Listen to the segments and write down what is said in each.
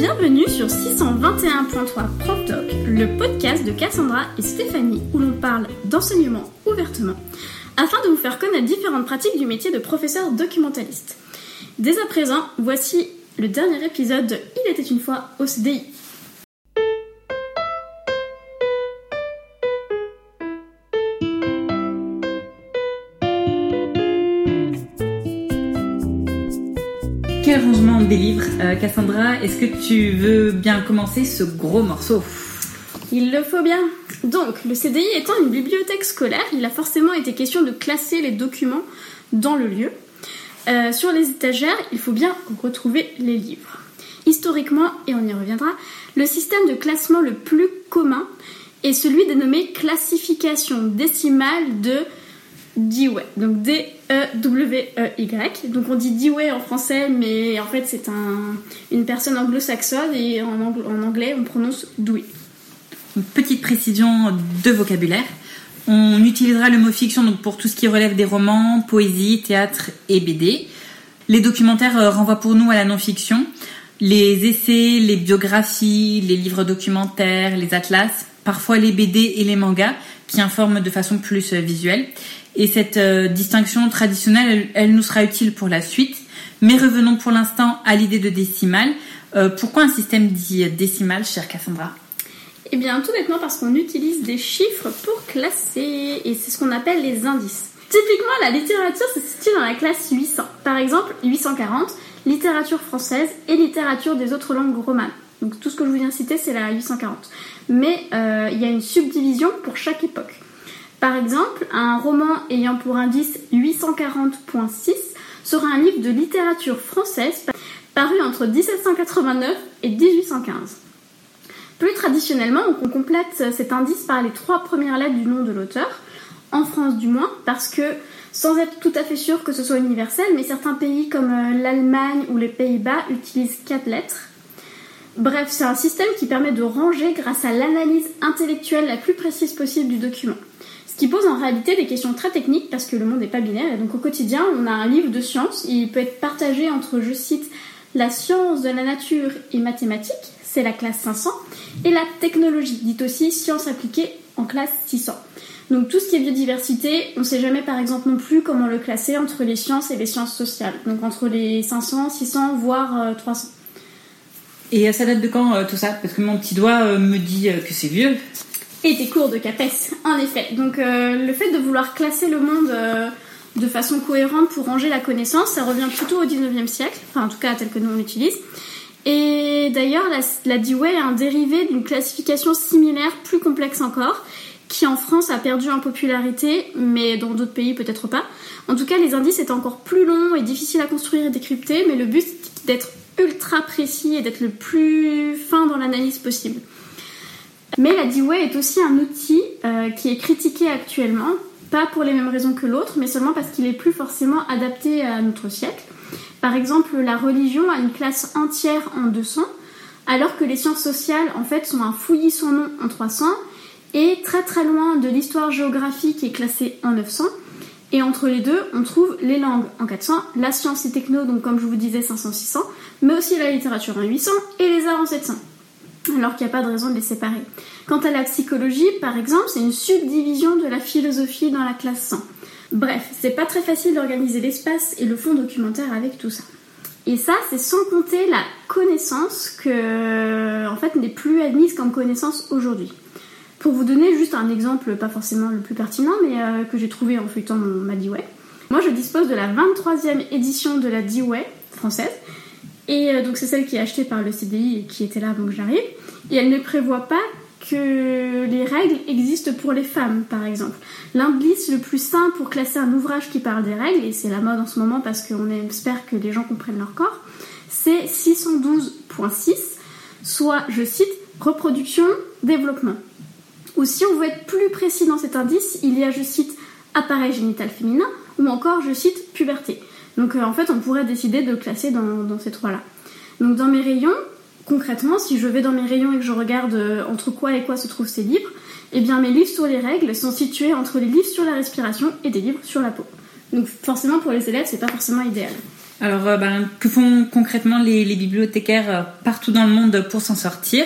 Bienvenue sur 621.3 Prof Doc, le podcast de Cassandra et Stéphanie où l'on parle d'enseignement ouvertement afin de vous faire connaître différentes pratiques du métier de professeur documentaliste. Dès à présent, voici le dernier épisode de Il était une fois au CDI. Des livres euh, Cassandra, est-ce que tu veux bien commencer ce gros morceau? Il le faut bien. Donc, le CDI étant une bibliothèque scolaire, il a forcément été question de classer les documents dans le lieu. Euh, sur les étagères, il faut bien retrouver les livres. Historiquement, et on y reviendra, le système de classement le plus commun est celui dénommé classification décimale de Donc D-E-W-E-Y. Donc on dit Dewey en français, mais en fait c'est un, une personne anglo-saxonne et en, anglais on prononce Dewey. Petite précision de vocabulaire. On utilisera le mot fiction donc pour tout ce qui relève des romans, poésie, théâtre et BD. Les documentaires euh, renvoient pour nous à la non-fiction. Les essais, les biographies, les livres documentaires, les atlas, parfois les BD et les mangas qui informent de façon plus euh, visuelle. Et cette euh, distinction traditionnelle, elle, nous sera utile pour la suite. Mais revenons pour l'instant à l'idée de décimale. pourquoi un système dit décimal, chère Cassandra? Eh bien, tout bêtement parce qu'on utilise des chiffres pour classer, et c'est ce qu'on appelle les indices. Typiquement, la littérature se situe dans la classe 800. Par exemple, 840, littérature française et littérature des autres langues romanes. Donc tout ce que je vous viens de citer, c'est la 840. Mais euh, il y a une subdivision pour chaque époque. Par exemple, un roman ayant pour indice 840.6 sera un livre de littérature française paru entre 1789 et 1815. Plus traditionnellement, on complète cet indice par les trois premières lettres du nom de l'auteur, en France du moins, parce que sans être tout à fait sûr que ce soit universel, mais certains pays comme euh, l'Allemagne ou les Pays-Bas utilisent quatre lettres. Bref, c'est un système qui permet de ranger grâce à l'analyse intellectuelle la plus précise possible du document. Ce qui pose en réalité des questions très techniques parce que le monde n'est pas binaire et donc au quotidien on a un livre de sciences, il peut être partagé entre, je cite, la science de la nature et mathématiques, c'est la classe 500, et la technologie, dite aussi sciences appliquées en classe 600. Donc tout ce qui est biodiversité, on ne sait jamais par exemple non plus comment le classer entre les sciences et les sciences sociales. Donc entre les 500, 600, voire 300. Euh, et ça date de quand euh, tout ça Parce que mon petit doigt euh, me dit que c'est vieux. Et tes cours de CAPES, en effet. Donc le fait de vouloir classer le monde de façon cohérente pour ranger la connaissance, ça revient plutôt au 19e siècle, enfin en tout cas tel que nous on l'utilise. Et d'ailleurs, la, la Dewey est un dérivé d'une classification similaire, plus complexe encore, qui en France a perdu en popularité, mais dans d'autres pays peut-être pas. En tout cas, les indices étaient encore plus longs et difficiles à construire et décrypter, mais le but d'être ultra précis et d'être le plus fin dans l'analyse possible. Mais la Dewey est aussi un outil euh, qui est critiqué actuellement, pas pour les mêmes raisons que l'autre, mais seulement parce qu'il est plus forcément adapté à notre siècle. Par exemple, la religion a une classe entière en 200, alors que les sciences sociales, en fait, sont un fouillis son nom en 300, et très très loin de l'histoire géographique qui est classée en 900. Et entre les deux, on trouve les langues en 400, la science et techno, donc comme je vous disais 500-600, mais aussi la littérature en 800 et les arts en 700. Alors qu'il n'y a pas de raison de les séparer. Quant à la psychologie, par exemple, c'est une subdivision de la philosophie dans la classe 100. Bref, c'est pas très facile d'organiser l'espace et le fond documentaire avec tout ça. Et ça, c'est sans compter la connaissance que, en fait, n'est plus admise comme connaissance aujourd'hui. Pour vous donner juste un exemple, pas forcément le plus pertinent, mais euh, que j'ai trouvé en feuilletant ma Dewey. Moi, je dispose de la 23e édition de la Dewey française. Et euh, donc, c'est celle qui est achetée par le CDI et qui était là avant que j'arrive. Et elle ne prévoit pas que les règles existent pour les femmes, par exemple. L'indice le plus simple pour classer un ouvrage qui parle des règles, et c'est la mode en ce moment parce qu'on espère que les gens comprennent leur corps, c'est 612.6, soit, je cite, reproduction, développement. Ou si on veut être plus précis dans cet indice, il y a, je cite, appareil génital féminin, ou encore, je cite, puberté. Donc euh, en fait, on pourrait décider de classer dans, ces trois-là. Donc dans mes rayons, concrètement, si je vais dans mes rayons et que je regarde euh, entre quoi et quoi se trouvent ces livres, eh bien mes livres sur les règles sont situés entre les livres sur la respiration et des livres sur la peau. Donc forcément pour les élèves, c'est pas forcément idéal. Alors, ben, que font concrètement les, bibliothécaires partout dans le monde pour s'en sortir?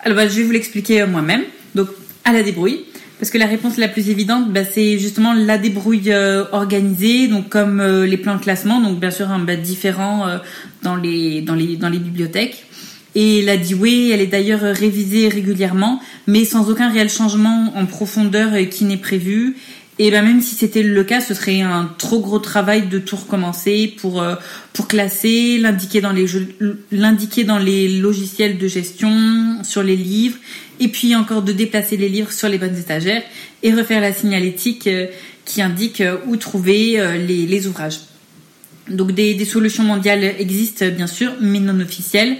Alors, ben, je vais vous l'expliquer moi-même. Donc, à la débrouille. Parce que la réponse la plus évidente, bah, c'est justement la débrouille euh, organisée, donc comme euh, les plans de classement, donc bien sûr un bah, différent euh, dans les dans les dans les bibliothèques. Et la DIWE, elle est d'ailleurs révisée régulièrement, mais sans aucun réel changement en profondeur qui n'est prévu. Et ben même si c'était le cas, ce serait un trop gros travail de tout recommencer pour pour classer, l'indiquer dans les l'indiquer dans les logiciels de gestion, sur les livres et puis encore de déplacer les livres sur les bonnes étagères et refaire la signalétique euh, qui indique euh, où trouver euh, les, ouvrages. Donc des, solutions mondiales existent bien sûr, mais non officielles,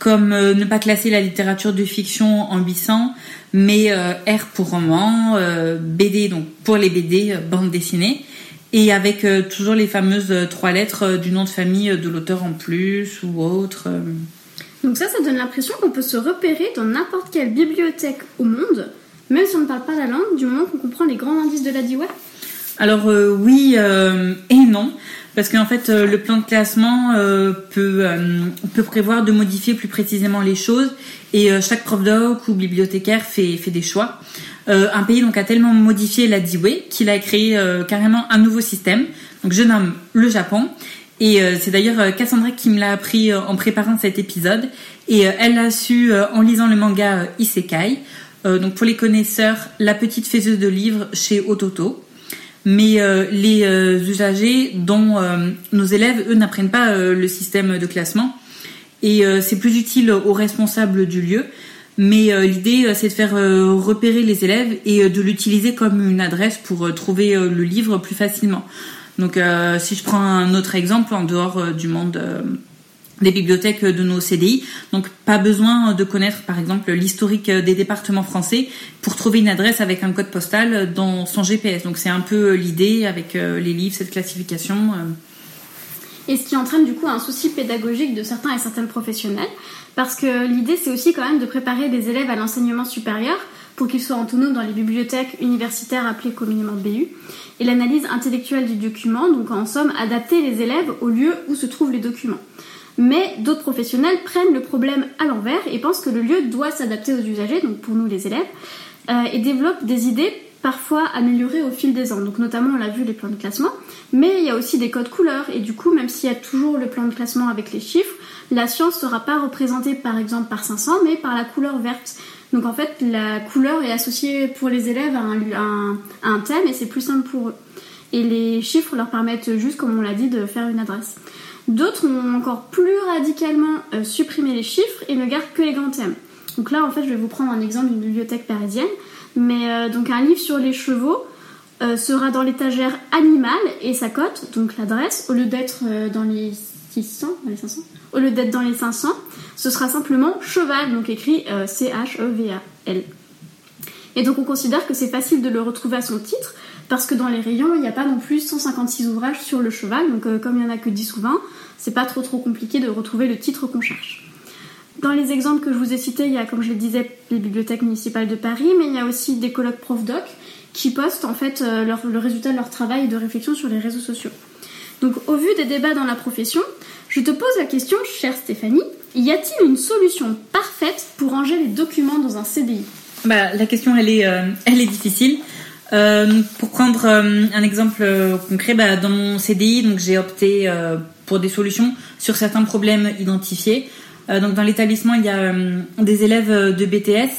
comme ne pas classer la littérature de fiction en 800, mais R pour roman, BD donc pour les BD, bande dessinée, et avec toujours les fameuses trois lettres du nom de famille de l'auteur en plus ou autre. Donc ça, ça donne l'impression qu'on peut se repérer dans n'importe quelle bibliothèque au monde, même si on ne parle pas la langue, du moment qu'on comprend les grands indices de la DIWA Alors euh, oui euh, et non. Parce qu'en fait, euh, le plan de classement peut, peut prévoir de modifier plus précisément les choses et chaque prof doc ou bibliothécaire fait, fait des choix. un pays donc a tellement modifié la DIWE qu'il a créé carrément un nouveau système. Donc je nomme le Japon et euh, c'est d'ailleurs euh, Cassandra qui me l'a appris euh, en préparant cet épisode. Et elle l'a su en lisant le manga Isekai. donc pour les connaisseurs, la petite faiseuse de livres chez Ototo. Mais les usagers dont nos élèves, eux, n'apprennent pas le système de classement. Et c'est plus utile aux responsables du lieu. Mais l'idée, c'est de faire repérer les élèves et de l'utiliser comme une adresse pour trouver le livre plus facilement. Donc, euh, si je prends un autre exemple en dehors euh, du monde euh, des bibliothèques de nos CDI. Donc pas besoin de connaître par exemple l'historique des départements français pour trouver une adresse avec un code postal dans son GPS. Donc c'est un peu l'idée avec les livres, cette classification. Et ce qui entraîne du coup un souci pédagogique de certains et certaines professionnels, parce que l'idée c'est aussi quand même de préparer des élèves à l'enseignement supérieur pour qu'ils soient autonomes dans les bibliothèques universitaires appelées communément BU, et l'analyse intellectuelle du document, donc en somme adapter les élèves au lieu où se trouvent les documents. Mais d'autres professionnels prennent le problème à l'envers et pensent que le lieu doit s'adapter aux usagers, donc pour nous les élèves, euh, et développent des idées parfois améliorées au fil des ans. Donc notamment on l'a vu les plans de classement, mais il y a aussi des codes couleurs et du coup même s'il y a toujours le plan de classement avec les chiffres, la science ne sera pas représentée par exemple par 500 mais par la couleur verte. Donc en fait, la couleur est associée pour les élèves à un, thème et c'est plus simple pour eux. Et les chiffres leur permettent juste, comme on l'a dit, de faire une adresse. D'autres ont encore plus radicalement euh, supprimé les chiffres et ne gardent que les grands thèmes. Donc là, en fait, je vais vous prendre un exemple d'une bibliothèque parisienne. Mais euh, donc un livre sur les chevaux euh, sera dans l'étagère animale et sa cote, donc l'adresse, au lieu d'être dans les 600, dans les 500, au lieu d'être dans les 500, ce sera simplement cheval, donc écrit C-H-E-V-A-L. Et donc on considère que c'est facile de le retrouver à son titre, parce que dans les rayons, il n'y a pas non plus 156 ouvrages sur le cheval, donc euh, comme il n'y en a que 10 ou 20, c'est pas trop trop compliqué de retrouver le titre qu'on cherche. Dans les exemples que je vous ai cités, il y a, comme je le disais, les bibliothèques municipales de Paris, mais il y a aussi des colloques prof-doc qui postent en fait euh, le résultat de leur travail et de réflexion sur les réseaux sociaux. Donc au vu des débats dans la profession, je te pose la question, chère Stéphanie, y a-t-il une solution parfaite pour ranger les documents dans un CDI bah, La question, elle est, euh, elle est difficile. Euh, pour prendre euh, un exemple concret, bah, dans mon CDI, donc j'ai opté pour des solutions sur certains problèmes identifiés. donc dans l'établissement, il y a des élèves de BTS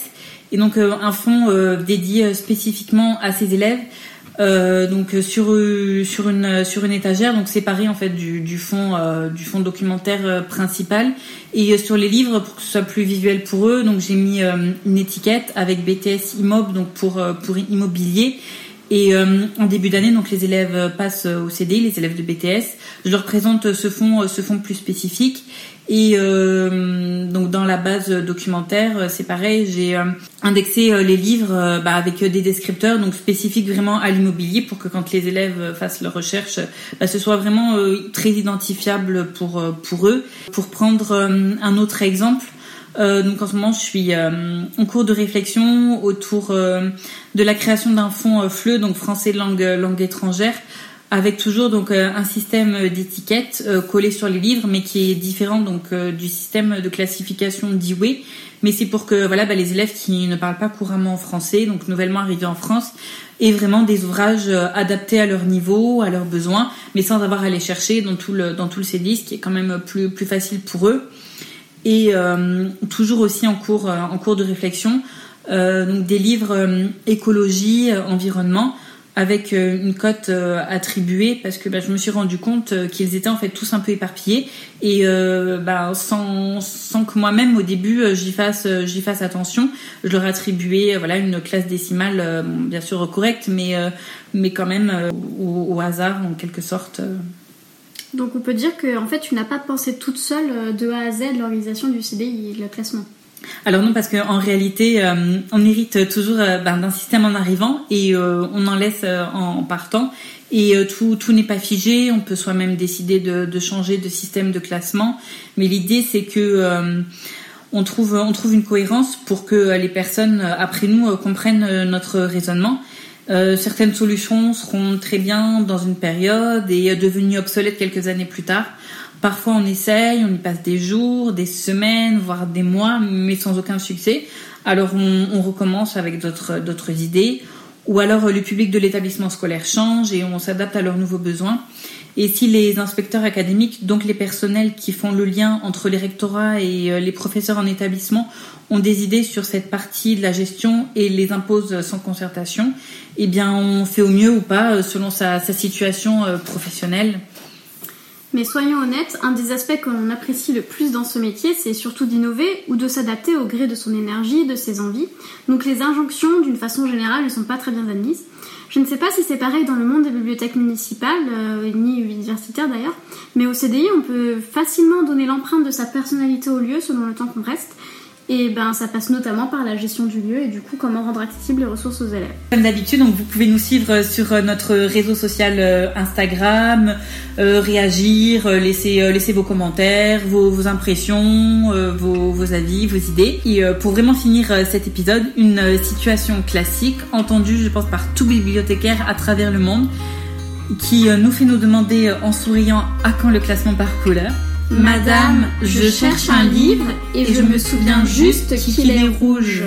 et donc un fonds dédié spécifiquement à ces élèves euh, donc euh, sur euh, sur une sur une étagère donc séparée en fait du, du fond du fond documentaire principal. Et sur les livres pour que ce soit plus visuel pour eux donc j'ai mis une étiquette avec BTS Immob donc pour pour immobilier et en début d'année, donc les élèves passent au CD, les élèves de BTS. Je leur présente ce fond, ce fond plus spécifique. Et euh, donc dans la base documentaire, euh, c'est pareil, j'ai euh, indexé les livres bah, avec des descripteurs donc spécifiques vraiment à l'immobilier pour que quand les élèves fassent leurs recherches, bah, ce soit vraiment très identifiable pour pour eux. Pour prendre un autre exemple. Donc en ce moment, je suis en cours de réflexion autour de la création d'un fonds FLE, donc français langue langue étrangère, avec toujours donc un système d'étiquettes collé sur les livres, mais qui est différent donc du système de classification d'Iway. Mais c'est pour que voilà bah, les élèves qui ne parlent pas couramment français, donc nouvellement arrivés en France, aient vraiment des ouvrages adaptés à leur niveau, à leurs besoins, mais sans avoir à les chercher dans tout le dans tout le qui est quand même plus plus facile pour eux. Et toujours aussi en cours en cours de réflexion, donc des livres écologie, environnement avec euh, une cote euh, attribuée parce que bah, je me suis rendu compte euh, qu'ils étaient en fait tous un peu éparpillés. Et bah, sans, sans que moi-même au début j'y fasse j'y fasse attention je leur attribuais voilà une classe décimale bien sûr correcte mais mais quand même au, au, hasard en quelque sorte donc on peut dire que en fait tu n'as pas pensé toute seule de A à Z l'organisation du CDI et le classement alors non, parce qu'en réalité, euh, on hérite toujours euh, ben, d'un système en arrivant et euh, on en laisse en, partant. Et tout, n'est pas figé, on peut soi-même décider de, de, changer de système de classement. Mais l'idée, c'est que on, on trouve une cohérence pour que les personnes après nous comprennent notre raisonnement. Certaines solutions seront très bien dans une période et devenues obsolètes quelques années plus tard. Parfois on essaye, on y passe des jours, des semaines, voire des mois, mais sans aucun succès. Alors on, recommence avec d'autres idées. Ou alors le public de l'établissement scolaire change et on s'adapte à leurs nouveaux besoins. Et si les inspecteurs académiques, donc les personnels qui font le lien entre les rectorats et euh, les professeurs en établissement, ont des idées sur cette partie de la gestion et les imposent sans concertation, eh bien on fait au mieux ou pas euh, selon sa situation euh, professionnelle. Mais soyons honnêtes, un des aspects que l'on apprécie le plus dans ce métier, c'est surtout d'innover ou de s'adapter au gré de son énergie, de ses envies. Donc les injonctions, d'une façon générale, ne sont pas très bien admises. Je ne sais pas si c'est pareil dans le monde des bibliothèques municipales, euh, ni universitaires d'ailleurs, mais au CDI, on peut facilement donner l'empreinte de sa personnalité au lieu selon le temps qu'on reste. Et ben, ça passe notamment par la gestion du lieu et du coup comment rendre accessibles les ressources aux élèves. Comme d'habitude, vous pouvez nous suivre sur euh, notre réseau social euh, Instagram, euh, réagir, laisser, laisser vos commentaires, vos, impressions, vos, vos, avis, vos idées. Et pour vraiment finir cet épisode, une situation classique entendue, je pense, par tout bibliothécaire à travers le monde, qui nous fait nous demander en souriant à quand le classement par couleur. Madame, je cherche un livre et je me souviens juste qu'il est rouge.